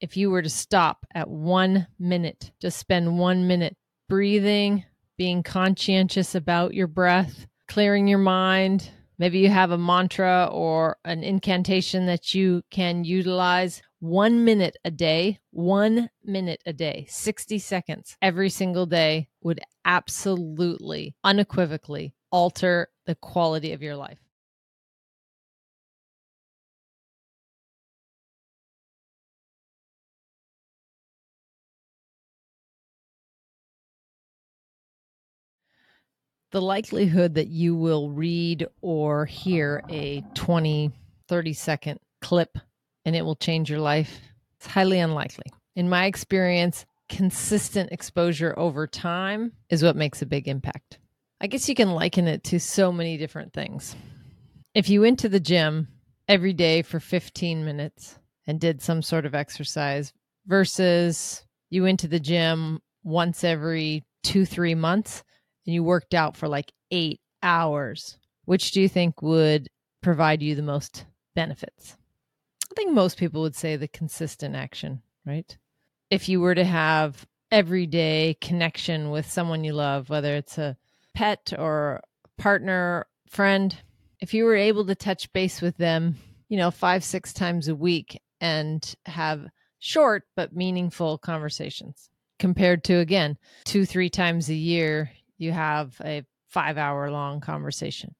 if you were to stop at one minute, just spend one minute breathing, being conscientious about your breath, clearing your mind. Maybe you have a mantra or an incantation that you can utilize one minute a day, one minute a day, 60 seconds every single day would absolutely, unequivocally alter the quality of your life. The likelihood that you will read or hear a 20, 30 second clip and it will change your life is highly unlikely. In my experience, consistent exposure over time is what makes a big impact. I guess you can liken it to so many different things. If you went to the gym every day for 15 minutes and did some sort of exercise versus you went to the gym once every two, three months and you worked out for like eight hours, which do you think would provide you the most benefits? I think most people would say the consistent action, right? If you were to have everyday connection with someone you love, whether it's a pet or partner, friend, if you were able to touch base with them, you know, five, six times a week and have short but meaningful conversations compared to, again, two, three times a year, you have a five hour long conversation.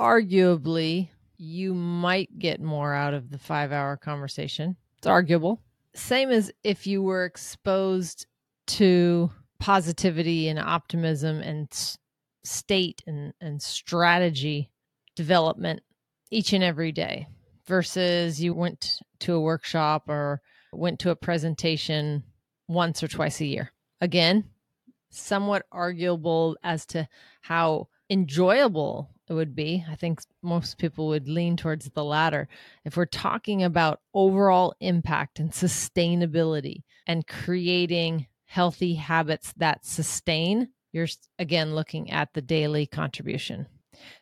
Arguably, you might get more out of the five hour conversation. It's arguable. Same as if you were exposed to positivity and optimism and state and, and strategy development each and every day versus you went to a workshop or went to a presentation once or twice a year. Again, somewhat arguable as to how enjoyable it would be. I think most people would lean towards the latter. If we're talking about overall impact and sustainability and creating healthy habits that sustain, you're again looking at the daily contribution.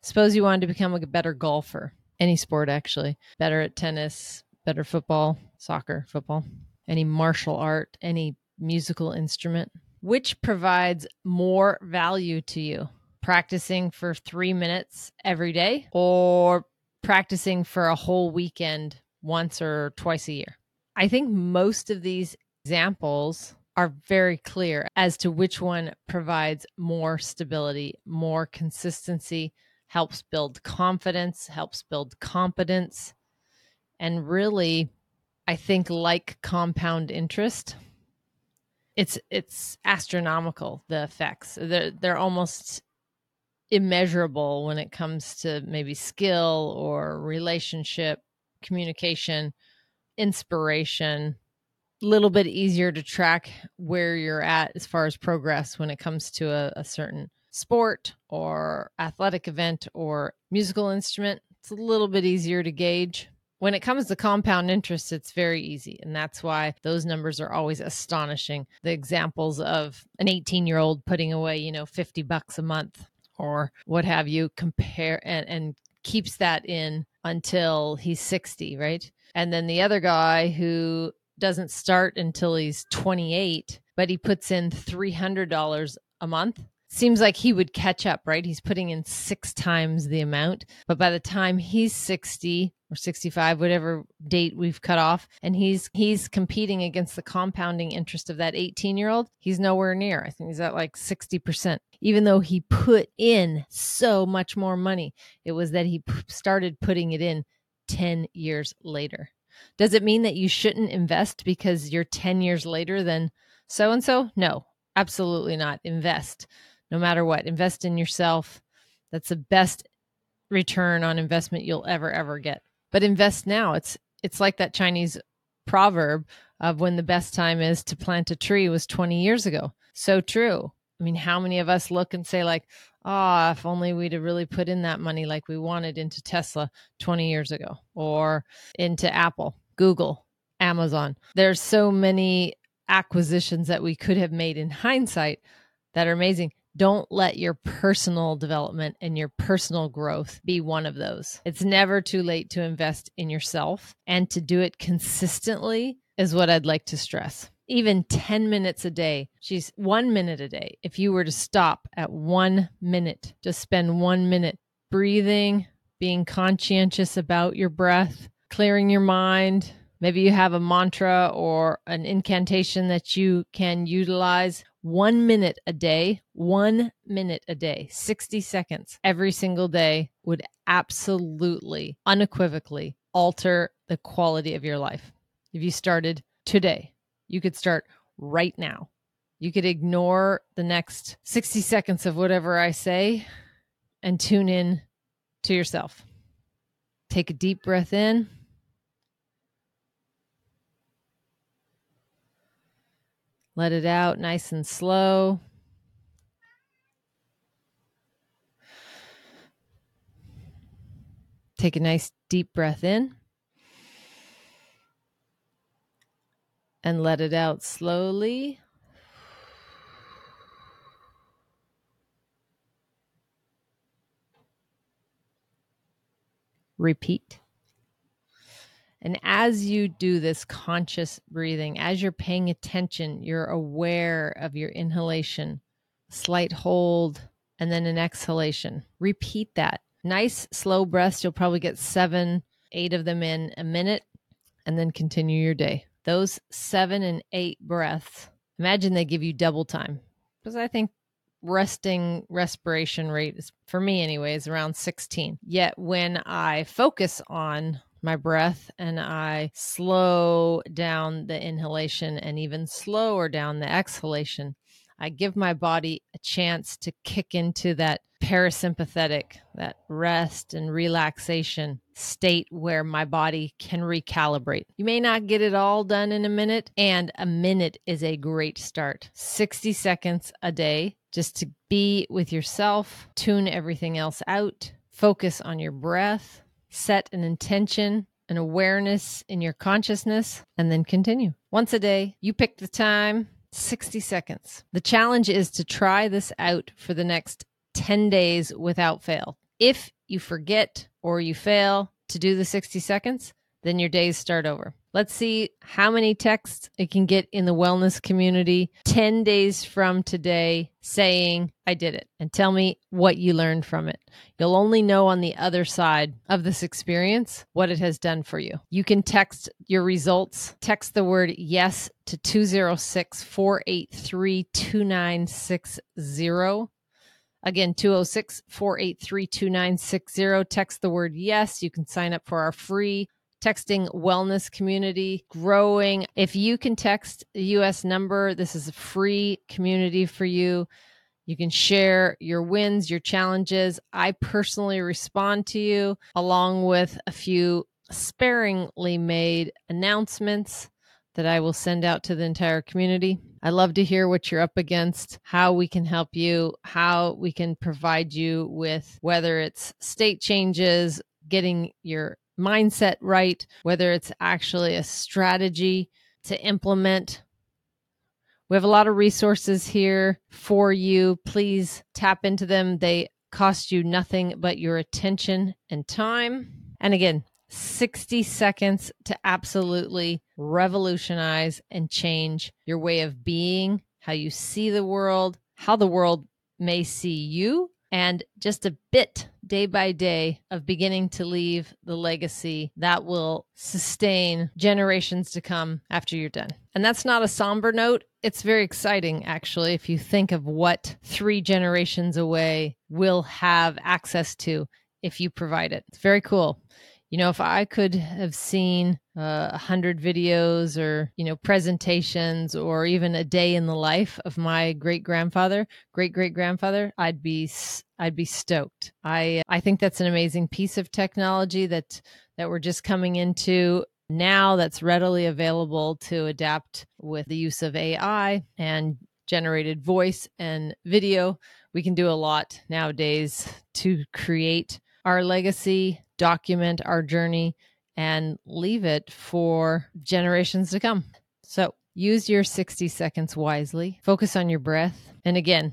Suppose you wanted to become a better golfer, any sport actually, better at tennis, better football, soccer, football, any martial art, any musical instrument which provides more value to you? Practicing for three minutes every day or practicing for a whole weekend once or twice a year? I think most of these examples are very clear as to which one provides more stability, more consistency, helps build confidence, helps build competence. And really, I think, like compound interest, it's it's astronomical the effects. They're they're almost immeasurable when it comes to maybe skill or relationship communication inspiration. A little bit easier to track where you're at as far as progress when it comes to a, a certain sport or athletic event or musical instrument. It's a little bit easier to gauge when it comes to compound interest, it's very easy. And that's why those numbers are always astonishing. The examples of an 18 year old putting away, you know, 50 bucks a month or what have you, compare and, and keeps that in until he's 60, right? And then the other guy who doesn't start until he's 28, but he puts in $300 a month seems like he would catch up, right? He's putting in six times the amount. But by the time he's 60 or 65, whatever date we've cut off, and he's he's competing against the compounding interest of that 18 year old, he's nowhere near. I think he's at like 60%. Even though he put in so much more money, it was that he p- started putting it in 10 years later. Does it mean that you shouldn't invest because you're 10 years later than so and so? No, absolutely not. Invest no matter what. Invest in yourself. That's the best return on investment you'll ever ever get. But invest now. It's it's like that Chinese proverb of when the best time is to plant a tree was 20 years ago. So true. I mean, how many of us look and say like, "Ah, oh, if only we'd have really put in that money like we wanted into Tesla 20 years ago or into Apple, Google, Amazon." There's so many acquisitions that we could have made in hindsight that are amazing don't let your personal development and your personal growth be one of those. It's never too late to invest in yourself and to do it consistently is what I'd like to stress. Even 10 minutes a day. She's one minute a day. If you were to stop at one minute, just spend one minute breathing, being conscientious about your breath, clearing your mind. Maybe you have a mantra or an incantation that you can utilize one minute a day, one minute a day, 60 seconds every single day would absolutely, unequivocally alter the quality of your life. If you started today, you could start right now. You could ignore the next 60 seconds of whatever I say and tune in to yourself. Take a deep breath in. Let it out nice and slow. Take a nice deep breath in. And let it out slowly. Repeat. And as you do this conscious breathing, as you're paying attention, you're aware of your inhalation, slight hold, and then an exhalation. Repeat that. Nice, slow breaths. You'll probably get seven, eight of them in a minute, and then continue your day. Those seven and eight breaths, imagine they give you double time. Because I think resting respiration rate is, for me anyway, is around 16. Yet when I focus on my breath and I slow down the inhalation and even slower down the exhalation. I give my body a chance to kick into that parasympathetic, that rest and relaxation state where my body can recalibrate. You may not get it all done in a minute, and a minute is a great start. 60 seconds a day just to be with yourself, tune everything else out, focus on your breath, set an intention, an awareness in your consciousness, and then continue. Once a day, you pick the time, 60 seconds. The challenge is to try this out for the next 10 days without fail. If you forget or you fail to do the 60 seconds, then your days start over. Let's see how many texts it can get in the wellness community 10 days from today saying, I did it, and tell me what you learned from it. You'll only know on the other side of this experience what it has done for you. You can text your results, text the word yes to 206 483 2960. Again, 206 483 2960. Text the word yes. You can sign up for our free texting wellness community growing. If you can text the US number, this is a free community for you. You can share your wins, your challenges. I personally respond to you along with a few sparingly made announcements that I will send out to the entire community. I love to hear what you're up against, how we can help you, how we can provide you with whether it's state changes, getting your mindset right, whether it's actually a strategy to implement. We have a lot of resources here for you. Please tap into them. They cost you nothing but your attention and time. And again, 60 seconds to absolutely revolutionize and change your way of being, how you see the world, how the world may see you, and just a bit day by day of beginning to leave the legacy that will sustain generations to come after you're done. And that's not a somber note. It's very exciting, actually, if you think of what three generations away will have access to if you provide it. It's very cool you know, if I could have seen uh, a uh, hundred videos or you know presentations or even a day in the life of my great grandfather, great great grandfather, I'd be I'd be stoked. I I think that's an amazing piece of technology that that we're just coming into now. That's readily available to adapt with the use of AI and generated voice and video. We can do a lot nowadays to create our legacy document our journey and leave it for generations to come. So use your 60 seconds wisely, focus on your breath. And again,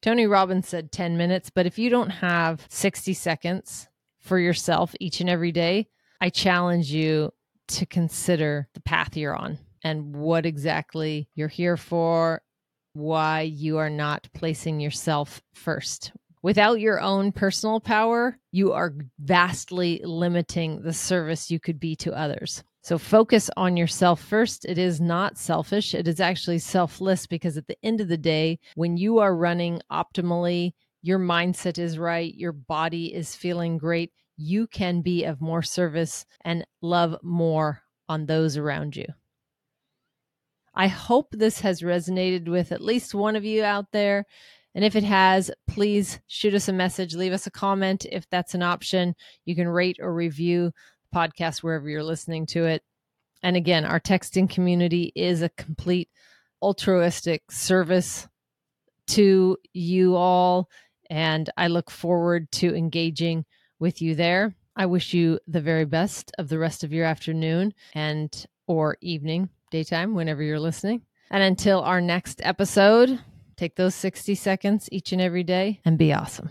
Tony Robbins said 10 minutes, but if you don't have 60 seconds for yourself each and every day, I challenge you to consider the path you're on. and what exactly you're here for, why you are not placing yourself first. Without your own personal power, you are vastly limiting the service you could be to others. So focus on yourself first. It is not selfish. It is actually selfless because at the end of the day, when you are running optimally, your mindset is right, your body is feeling great, you can be of more service and love more on those around you. I hope this has resonated with at least one of you out there. And if it has, please shoot us a message, leave us a comment if that's an option. You can rate or review the podcast wherever you're listening to it. And again, our texting community is a complete altruistic service to you all. And I look forward to engaging with you there. I wish you the very best of the rest of your afternoon and or evening, daytime, whenever you're listening. And until our next episode, take those 60 seconds each and every day and be awesome.